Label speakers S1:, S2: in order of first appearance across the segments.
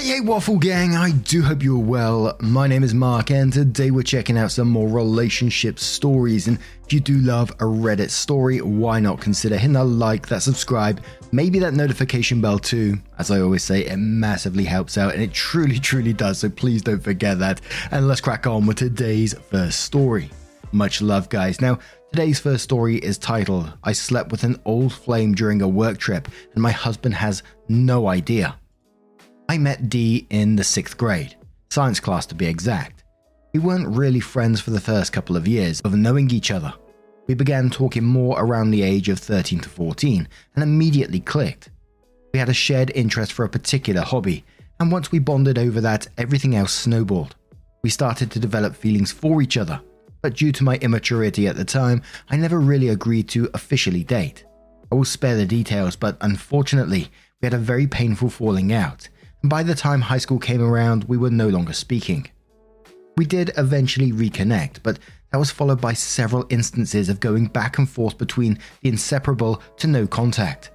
S1: Hey, hey, Waffle Gang, I do hope you're well. My name is Mark, and today we're checking out some more relationship stories. And if you do love a Reddit story, why not consider hitting that like, that subscribe, maybe that notification bell too? As I always say, it massively helps out, and it truly, truly does, so please don't forget that. And let's crack on with today's first story. Much love, guys. Now, today's first story is titled I Slept with an Old Flame During a Work Trip, and My Husband Has No Idea. I met Dee in the sixth grade, science class to be exact. We weren't really friends for the first couple of years of knowing each other. We began talking more around the age of 13 to 14 and immediately clicked. We had a shared interest for a particular hobby, and once we bonded over that, everything else snowballed. We started to develop feelings for each other, but due to my immaturity at the time, I never really agreed to officially date. I will spare the details, but unfortunately, we had a very painful falling out by the time high school came around, we were no longer speaking. We did eventually reconnect, but that was followed by several instances of going back and forth between the inseparable to no contact.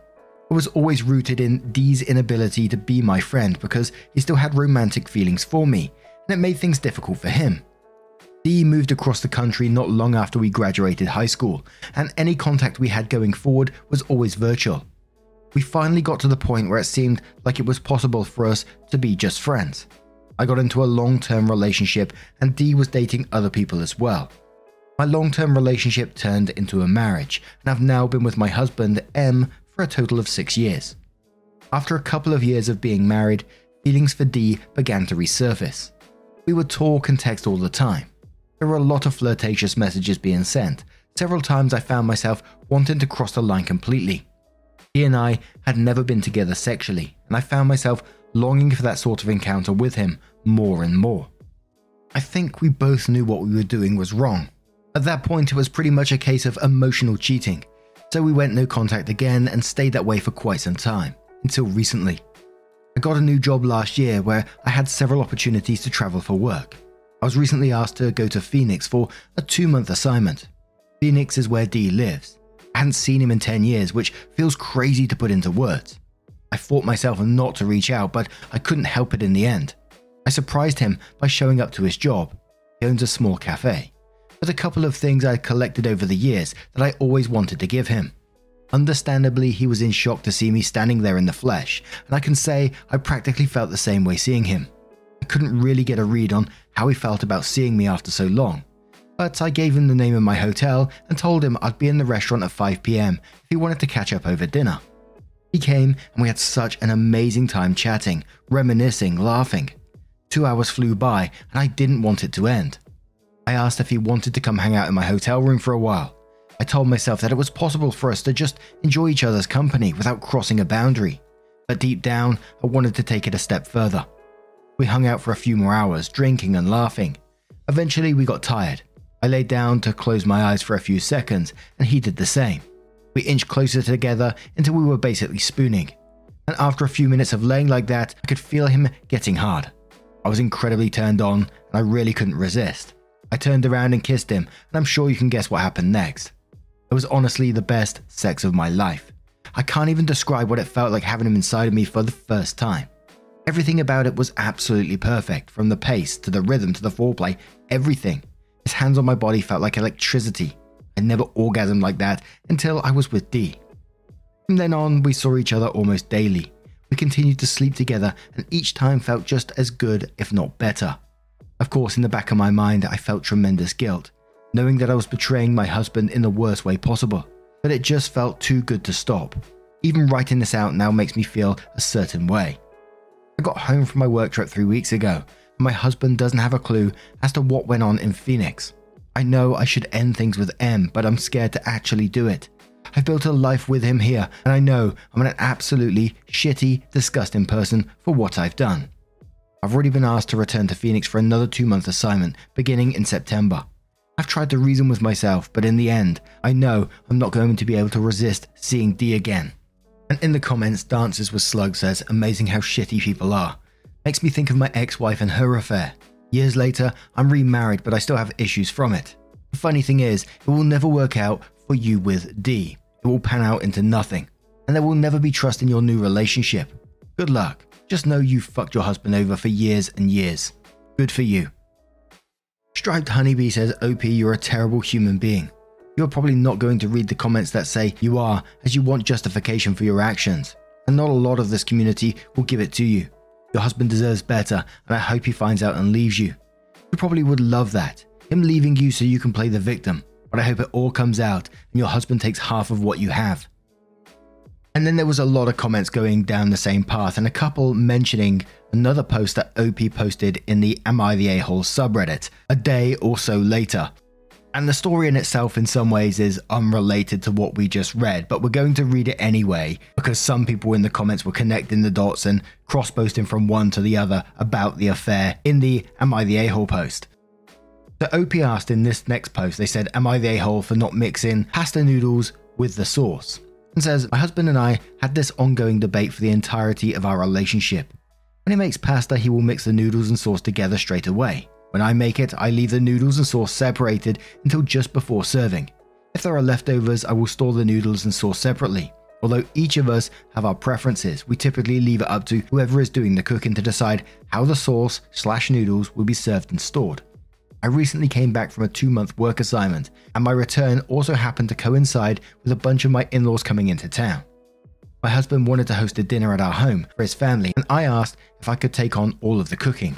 S1: I was always rooted in Dee's inability to be my friend because he still had romantic feelings for me, and it made things difficult for him. Dee moved across the country not long after we graduated high school, and any contact we had going forward was always virtual we finally got to the point where it seemed like it was possible for us to be just friends. I got into a long term relationship, and Dee was dating other people as well. My long term relationship turned into a marriage, and I've now been with my husband, M, for a total of six years. After a couple of years of being married, feelings for Dee began to resurface. We would talk and text all the time. There were a lot of flirtatious messages being sent. Several times I found myself wanting to cross the line completely. He and I had never been together sexually, and I found myself longing for that sort of encounter with him more and more. I think we both knew what we were doing was wrong. At that point, it was pretty much a case of emotional cheating, so we went no contact again and stayed that way for quite some time, until recently. I got a new job last year where I had several opportunities to travel for work. I was recently asked to go to Phoenix for a two month assignment. Phoenix is where Dee lives, I hadn't seen him in 10 years, which feels crazy to put into words. I fought myself not to reach out, but I couldn't help it in the end. I surprised him by showing up to his job. He owns a small cafe, with a couple of things I had collected over the years that I always wanted to give him. Understandably, he was in shock to see me standing there in the flesh, and I can say I practically felt the same way seeing him. I couldn't really get a read on how he felt about seeing me after so long, but I gave him the name of my hotel and told him I'd be in the restaurant at 5pm if he wanted to catch up over dinner. He came and we had such an amazing time chatting, reminiscing, laughing. Two hours flew by and I didn't want it to end. I asked if he wanted to come hang out in my hotel room for a while. I told myself that it was possible for us to just enjoy each other's company without crossing a boundary. But deep down, I wanted to take it a step further. We hung out for a few more hours, drinking and laughing. Eventually, we got tired I lay down to close my eyes for a few seconds, and he did the same. We inched closer together until we were basically spooning. And after a few minutes of laying like that, I could feel him getting hard. I was incredibly turned on, and I really couldn't resist. I turned around and kissed him, and I'm sure you can guess what happened next. It was honestly the best sex of my life. I can't even describe what it felt like having him inside of me for the first time. Everything about it was absolutely perfect, from the pace to the rhythm to the foreplay, everything. His hands on my body felt like electricity. I never orgasmed like that until I was with Dee. From then on, we saw each other almost daily. We continued to sleep together, and each time felt just as good, if not better. Of course, in the back of my mind, I felt tremendous guilt, knowing that I was betraying my husband in the worst way possible. But it just felt too good to stop. Even writing this out now makes me feel a certain way. I got home from my work trip three weeks ago, my husband doesn't have a clue as to what went on in Phoenix. I know I should end things with M, but I'm scared to actually do it. I've built a life with him here, and I know I'm an absolutely shitty, disgusting person for what I've done. I've already been asked to return to Phoenix for another two month assignment beginning in September. I've tried to reason with myself, but in the end, I know I'm not going to be able to resist seeing D again. And in the comments, Dances with Slug says, Amazing how shitty people are. Makes me think of my ex wife and her affair. Years later, I'm remarried, but I still have issues from it. The funny thing is, it will never work out for you with D. It will pan out into nothing, and there will never be trust in your new relationship. Good luck. Just know you fucked your husband over for years and years. Good for you. Striped Honeybee says, OP, you're a terrible human being. You're probably not going to read the comments that say you are, as you want justification for your actions. And not a lot of this community will give it to you. Your husband deserves better, and I hope he finds out and leaves you. You probably would love that, him leaving you so you can play the victim, but I hope it all comes out and your husband takes half of what you have. And then there was a lot of comments going down the same path, and a couple mentioning another post that OP posted in the Am I the A-hole subreddit a day or so later. And the story in itself, in some ways, is unrelated to what we just read, but we're going to read it anyway because some people in the comments were connecting the dots and cross posting from one to the other about the affair in the Am I the A hole post. So OP asked in this next post, they said, Am I the a hole for not mixing pasta noodles with the sauce? and says, My husband and I had this ongoing debate for the entirety of our relationship. When he makes pasta, he will mix the noodles and sauce together straight away. When I make it, I leave the noodles and sauce separated until just before serving. If there are leftovers, I will store the noodles and sauce separately. Although each of us have our preferences, we typically leave it up to whoever is doing the cooking to decide how the sauce slash noodles will be served and stored. I recently came back from a two month work assignment, and my return also happened to coincide with a bunch of my in laws coming into town. My husband wanted to host a dinner at our home for his family, and I asked if I could take on all of the cooking.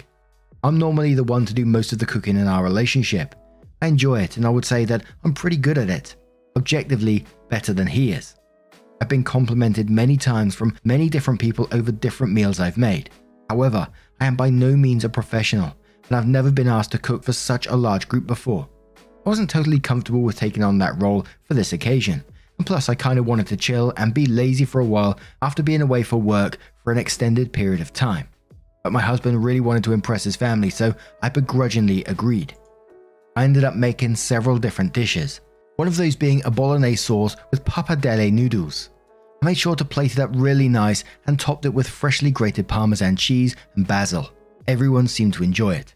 S1: I'm normally the one to do most of the cooking in our relationship. I enjoy it, and I would say that I'm pretty good at it, objectively better than he is. I've been complimented many times from many different people over different meals I've made. However, I am by no means a professional, and I've never been asked to cook for such a large group before. I wasn't totally comfortable with taking on that role for this occasion, and plus I kinda wanted to chill and be lazy for a while after being away for work for an extended period of time. But my husband really wanted to impress his family, so I begrudgingly agreed. I ended up making several different dishes, one of those being a bolognese sauce with pappardelle noodles. I made sure to plate it up really nice and topped it with freshly grated parmesan cheese and basil. Everyone seemed to enjoy it.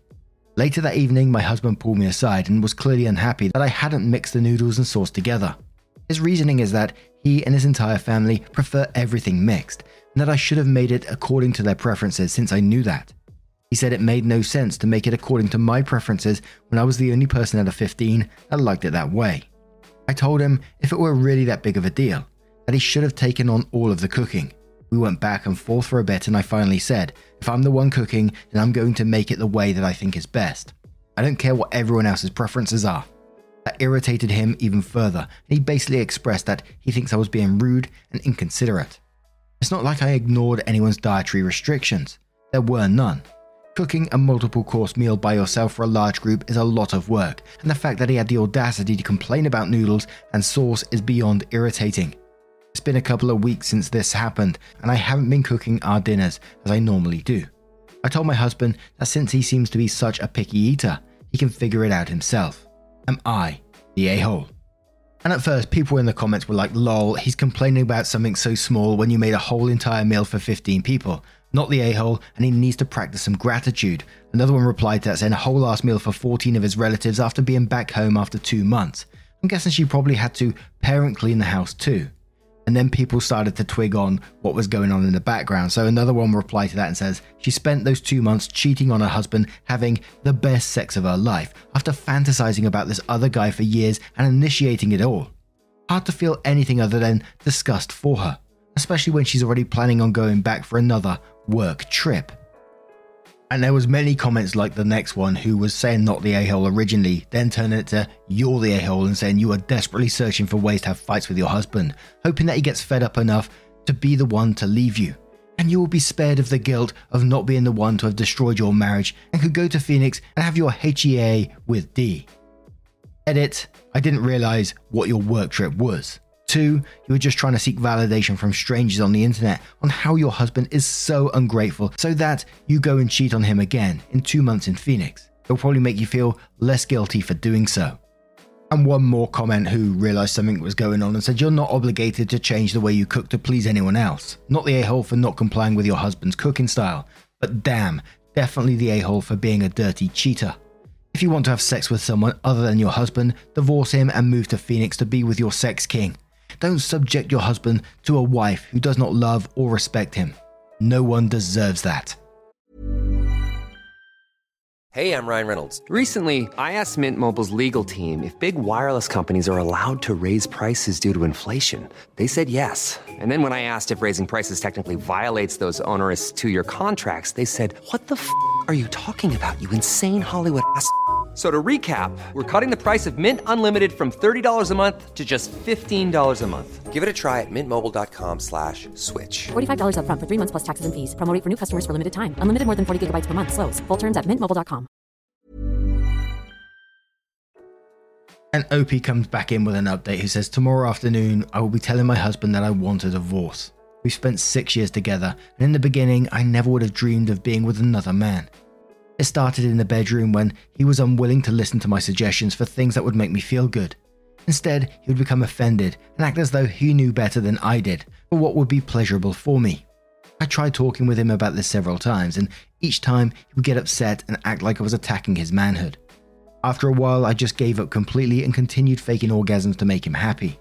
S1: Later that evening, my husband pulled me aside and was clearly unhappy that I hadn't mixed the noodles and sauce together. His reasoning is that he and his entire family prefer everything mixed, and that I should have made it according to their preferences since I knew that. He said it made no sense to make it according to my preferences when I was the only person out of 15 that liked it that way. I told him if it were really that big of a deal, that he should have taken on all of the cooking. We went back and forth for a bit, and I finally said, if I'm the one cooking, then I'm going to make it the way that I think is best. I don't care what everyone else's preferences are. That irritated him even further, and he basically expressed that he thinks I was being rude and inconsiderate. It's not like I ignored anyone's dietary restrictions, there were none. Cooking a multiple course meal by yourself for a large group is a lot of work, and the fact that he had the audacity to complain about noodles and sauce is beyond irritating. It's been a couple of weeks since this happened, and I haven't been cooking our dinners as I normally do. I told my husband that since he seems to be such a picky eater, he can figure it out himself. Am I the a hole? And at first, people in the comments were like, lol, he's complaining about something so small when you made a whole entire meal for 15 people. Not the a hole, and he needs to practice some gratitude. Another one replied to that saying a whole ass meal for 14 of his relatives after being back home after two months. I'm guessing she probably had to parent clean the house too. And then people started to twig on what was going on in the background. So another one replied to that and says, She spent those two months cheating on her husband, having the best sex of her life, after fantasizing about this other guy for years and initiating it all. Hard to feel anything other than disgust for her, especially when she's already planning on going back for another work trip. And there was many comments like the next one who was saying not the a-hole originally, then turning it to you're the a-hole and saying you are desperately searching for ways to have fights with your husband, hoping that he gets fed up enough to be the one to leave you. And you will be spared of the guilt of not being the one to have destroyed your marriage and could go to Phoenix and have your HEA with D. Edit, I didn't realize what your work trip was. Two, you are just trying to seek validation from strangers on the internet on how your husband is so ungrateful so that you go and cheat on him again in two months in Phoenix. It'll probably make you feel less guilty for doing so. And one more comment who realized something was going on and said, You're not obligated to change the way you cook to please anyone else. Not the a hole for not complying with your husband's cooking style, but damn, definitely the a hole for being a dirty cheater. If you want to have sex with someone other than your husband, divorce him and move to Phoenix to be with your sex king. Don't subject your husband to a wife who does not love or respect him. No one deserves that.
S2: Hey, I'm Ryan Reynolds. Recently, I asked Mint Mobile's legal team if big wireless companies are allowed to raise prices due to inflation. They said yes. And then when I asked if raising prices technically violates those onerous two year contracts, they said, What the f are you talking about, you insane Hollywood ass? So to recap, we're cutting the price of Mint Unlimited from $30 a month to just $15 a month. Give it a try at mintmobile.com slash switch.
S3: $45 upfront for three months plus taxes and fees. Promo rate for new customers for limited time. Unlimited more than 40 gigabytes per month. Slows. Full terms at mintmobile.com.
S1: And OP comes back in with an update who says, Tomorrow afternoon, I will be telling my husband that I want a divorce. We've spent six years together, and in the beginning, I never would have dreamed of being with another man. It started in the bedroom when he was unwilling to listen to my suggestions for things that would make me feel good. Instead, he would become offended and act as though he knew better than I did for what would be pleasurable for me. I tried talking with him about this several times, and each time he would get upset and act like I was attacking his manhood. After a while, I just gave up completely and continued faking orgasms to make him happy.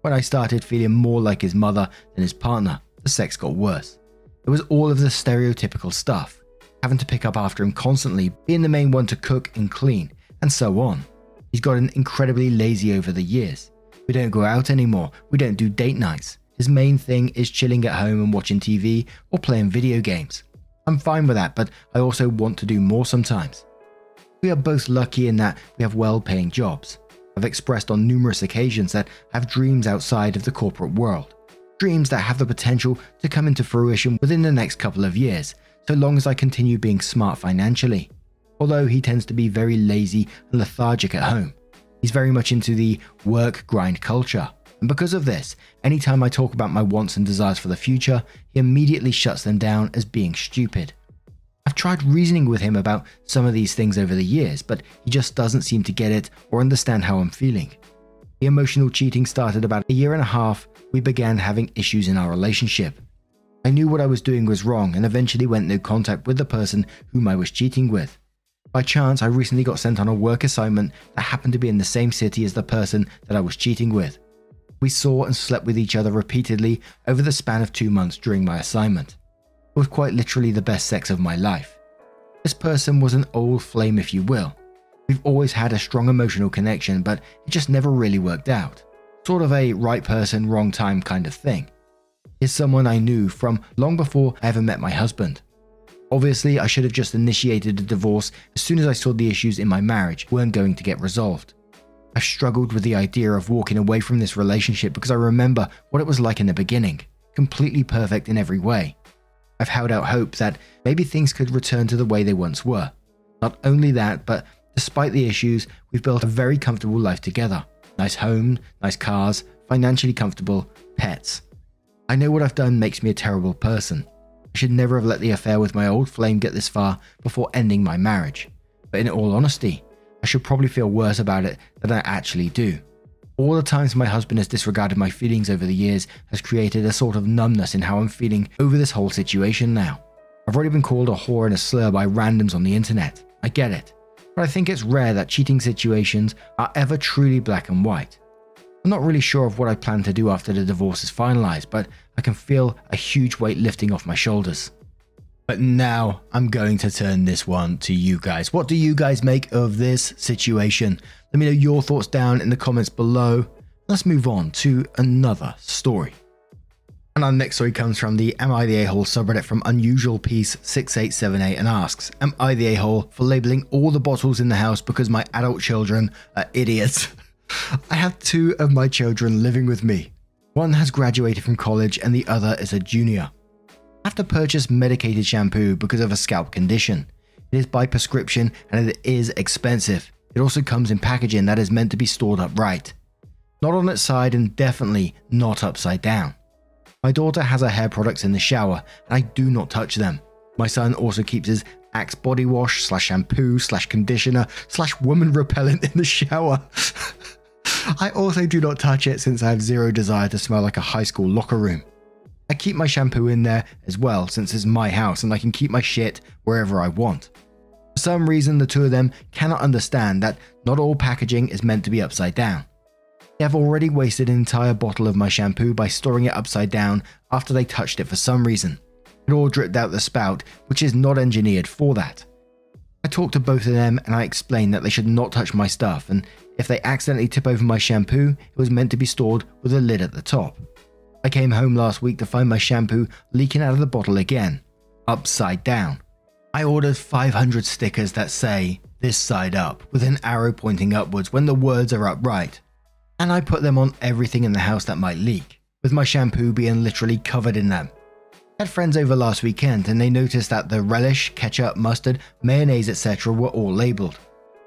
S1: When I started feeling more like his mother than his partner, the sex got worse. It was all of the stereotypical stuff having to pick up after him constantly, being the main one to cook and clean, and so on. He's gotten incredibly lazy over the years. We don't go out anymore, we don't do date nights. His main thing is chilling at home and watching TV or playing video games. I'm fine with that, but I also want to do more sometimes. We are both lucky in that we have well paying jobs. I've expressed on numerous occasions that I have dreams outside of the corporate world. Dreams that have the potential to come into fruition within the next couple of years, so long as I continue being smart financially. Although he tends to be very lazy and lethargic at home, he's very much into the work grind culture. And because of this, anytime I talk about my wants and desires for the future, he immediately shuts them down as being stupid. I've tried reasoning with him about some of these things over the years, but he just doesn't seem to get it or understand how I'm feeling. The emotional cheating started about a year and a half. We began having issues in our relationship. I knew what I was doing was wrong and eventually went no contact with the person whom I was cheating with. By chance, I recently got sent on a work assignment that happened to be in the same city as the person that I was cheating with. We saw and slept with each other repeatedly over the span of two months during my assignment. It was quite literally the best sex of my life. This person was an old flame, if you will. We've always had a strong emotional connection, but it just never really worked out. Sort of a right person, wrong time kind of thing is someone I knew from long before I ever met my husband. Obviously, I should have just initiated a divorce as soon as I saw the issues in my marriage weren't going to get resolved. I've struggled with the idea of walking away from this relationship because I remember what it was like in the beginning, completely perfect in every way. I've held out hope that maybe things could return to the way they once were. Not only that, but despite the issues, we've built a very comfortable life together. Nice home, nice cars, financially comfortable, pets. I know what I've done makes me a terrible person. I should never have let the affair with my old flame get this far before ending my marriage. But in all honesty, I should probably feel worse about it than I actually do. All the times my husband has disregarded my feelings over the years has created a sort of numbness in how I'm feeling over this whole situation now. I've already been called a whore and a slur by randoms on the internet. I get it. But I think it's rare that cheating situations are ever truly black and white. I'm not really sure of what I plan to do after the divorce is finalized, but I can feel a huge weight lifting off my shoulders. But now I'm going to turn this one to you guys. What do you guys make of this situation? Let me know your thoughts down in the comments below. Let's move on to another story. And our next story comes from the Am I the A-Hole subreddit from Unusual Piece 6878 and asks, Am I the A-Hole for labeling all the bottles in the house because my adult children are idiots? I have two of my children living with me. One has graduated from college and the other is a junior. I have to purchase medicated shampoo because of a scalp condition. It is by prescription and it is expensive. It also comes in packaging that is meant to be stored upright. not on its side and definitely not upside down. My daughter has her hair products in the shower and I do not touch them. My son also keeps his Axe body wash slash shampoo slash conditioner slash woman repellent in the shower. I also do not touch it since I have zero desire to smell like a high school locker room. I keep my shampoo in there as well since it's my house and I can keep my shit wherever I want. For some reason, the two of them cannot understand that not all packaging is meant to be upside down. They have already wasted an entire bottle of my shampoo by storing it upside down after they touched it for some reason. It all dripped out the spout, which is not engineered for that. I talked to both of them and I explained that they should not touch my stuff, and if they accidentally tip over my shampoo, it was meant to be stored with a lid at the top. I came home last week to find my shampoo leaking out of the bottle again, upside down. I ordered 500 stickers that say, this side up, with an arrow pointing upwards when the words are upright. And I put them on everything in the house that might leak, with my shampoo being literally covered in them. I had friends over last weekend and they noticed that the relish, ketchup, mustard, mayonnaise, etc. were all labelled.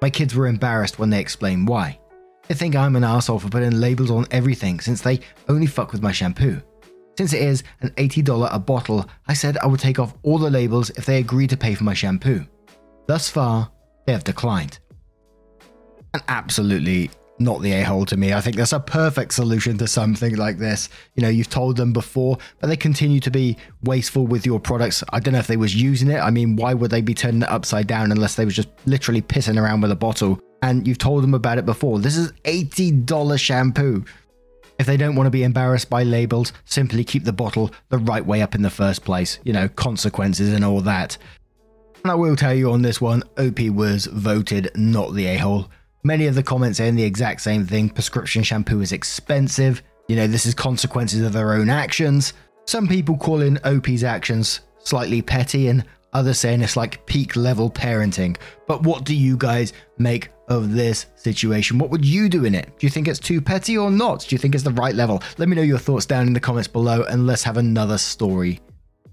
S1: My kids were embarrassed when they explained why. They think I'm an asshole for putting labels on everything since they only fuck with my shampoo. Since it is an $80 a bottle, I said I would take off all the labels if they agreed to pay for my shampoo. Thus far, they have declined. And absolutely not the a hole to me. I think that's a perfect solution to something like this. You know, you've told them before, but they continue to be wasteful with your products. I don't know if they was using it. I mean, why would they be turning it upside down unless they was just literally pissing around with a bottle? And you've told them about it before. This is $80 shampoo. If they don't want to be embarrassed by labels, simply keep the bottle the right way up in the first place. You know, consequences and all that. And I will tell you on this one, OP was voted not the a hole. Many of the comments saying the exact same thing prescription shampoo is expensive. You know, this is consequences of their own actions. Some people calling OP's actions slightly petty, and others saying it's like peak level parenting. But what do you guys make of this situation? What would you do in it? Do you think it's too petty or not? Do you think it's the right level? Let me know your thoughts down in the comments below, and let's have another story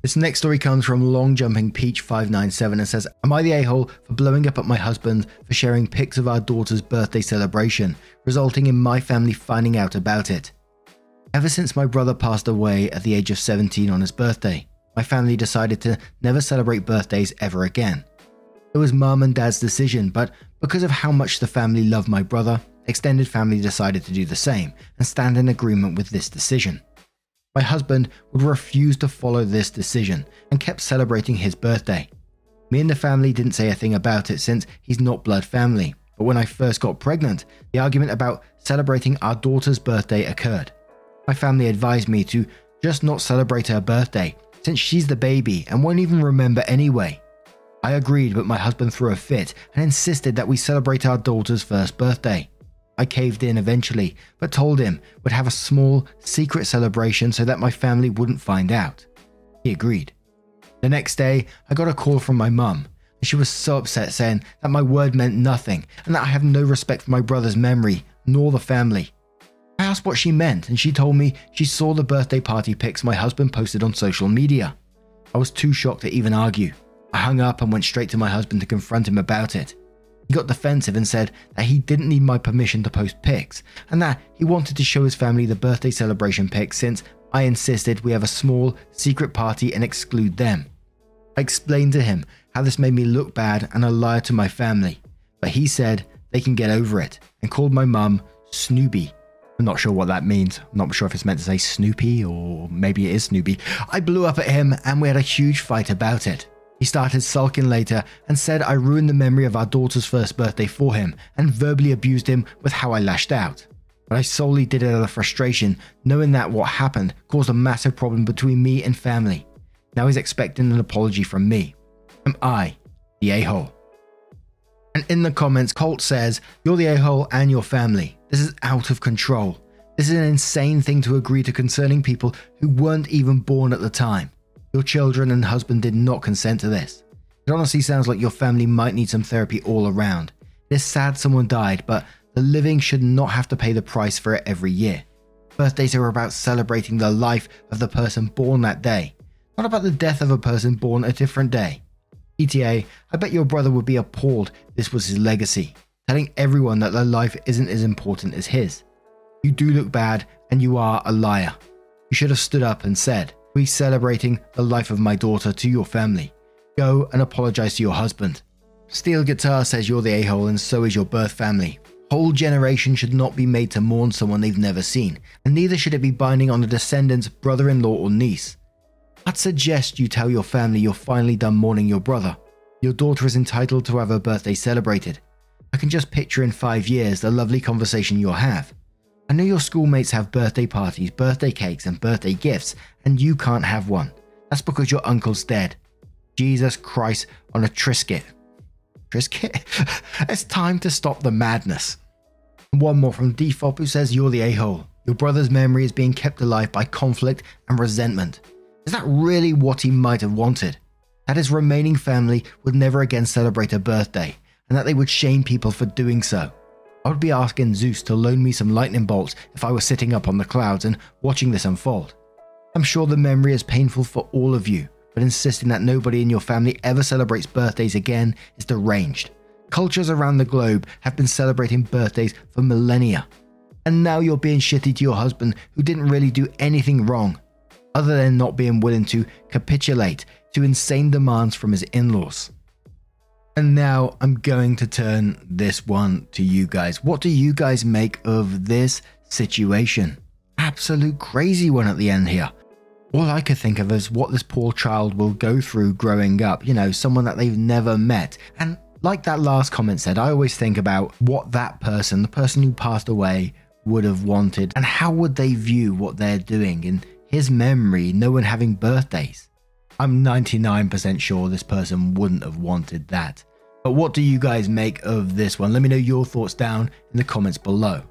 S1: this next story comes from Long Jumping Peach 597 and says, Am I the a hole for blowing up at my husband for sharing pics of our daughter's birthday celebration, resulting in my family finding out about it? Ever since my brother passed away at the age of 17 on his birthday, my family decided to never celebrate birthdays ever again. It was mum and dad's decision, but because of how much the family loved my brother, extended family decided to do the same and stand in agreement with this decision. My husband would refuse to follow this decision and kept celebrating his birthday. Me and the family didn't say a thing about it since he's not blood family, but when I first got pregnant, the argument about celebrating our daughter's birthday occurred. My family advised me to just not celebrate her birthday since she's the baby and won't even remember anyway. I agreed, but my husband threw a fit and insisted that we celebrate our daughter's first birthday. I caved in eventually, but told him we'd have a small, secret celebration so that my family wouldn't find out. He agreed. The next day, I got a call from my mum, and she was so upset, saying that my word meant nothing and that I have no respect for my brother's memory, nor the family. I asked what she meant, and she told me she saw the birthday party pics my husband posted on social media. I was too shocked to even argue. I hung up and went straight to my husband to confront him about it. He got defensive and said that he didn't need my permission to post pics, and that he wanted to show his family the birthday celebration pics since I insisted we have a small, secret party and exclude them. I explained to him how this made me look bad and a liar to my family, but he said they can get over it and called my mum Snoopy. I'm not sure what that means. I'm not sure if it's meant to say Snoopy or maybe it is Snoopy. I blew up at him and we had a huge fight about it. He started sulking later and said I ruined the memory of our daughter's first birthday for him and verbally abused him with how I lashed out. But I solely did it out of frustration, knowing that what happened caused a massive problem between me and family. Now he's expecting an apology from me. Am I the a hole? And in the comments, Colt says, You're the a hole and your family. This is out of control. This is an insane thing to agree to concerning people who weren't even born at the time. Your children and husband did not consent to this. It honestly sounds like your family might need some therapy all around. It is sad someone died, but the living should not have to pay the price for it every year. Birthdays are about celebrating the life of the person born that day, not about the death of a person born a different day. ETA, I bet your brother would be appalled this was his legacy, telling everyone that their life isn't as important as his. You do look bad, and you are a liar. You should have stood up and said, We're celebrating the life of my daughter to your family. Go and apologize to your husband. Steel Guitar says you're the a hole, and so is your birth family. Whole generation should not be made to mourn someone they've never seen, and neither should it be binding on a descendant's brother in law or niece. I'd suggest you tell your family you're finally done mourning your brother. Your daughter is entitled to have her birthday celebrated. I can just picture in five years the lovely conversation you'll have. I know your schoolmates have birthday parties, birthday cakes, and birthday gifts, and you can't have one. That's because your uncle's dead. Jesus Christ on a Triscuit. Triscuit? it's time to stop the madness. One more from Default who says you're the a hole. Your brother's memory is being kept alive by conflict and resentment. Is that really what he might have wanted? That his remaining family would never again celebrate a birthday, and that they would shame people for doing so. I would be asking Zeus to loan me some lightning bolts if I were sitting up on the clouds and watching this unfold. I'm sure the memory is painful for all of you, but insisting that nobody in your family ever celebrates birthdays again is deranged. Cultures around the globe have been celebrating birthdays for millennia. And now you're being shitty to your husband who didn't really do anything wrong, other than not being willing to capitulate to insane demands from his in laws. And now I'm going to turn this one to you guys. What do you guys make of this situation? Absolute crazy one at the end here. All I could think of is what this poor child will go through growing up, you know, someone that they've never met. And like that last comment said, I always think about what that person, the person who passed away, would have wanted and how would they view what they're doing in his memory, no one having birthdays. I'm 99% sure this person wouldn't have wanted that. But what do you guys make of this one? Let me know your thoughts down in the comments below.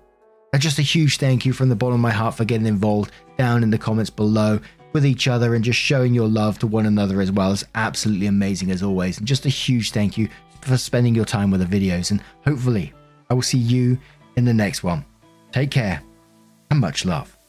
S1: And just a huge thank you from the bottom of my heart for getting involved down in the comments below with each other and just showing your love to one another as well. It's absolutely amazing as always. And just a huge thank you for spending your time with the videos. And hopefully, I will see you in the next one. Take care and much love.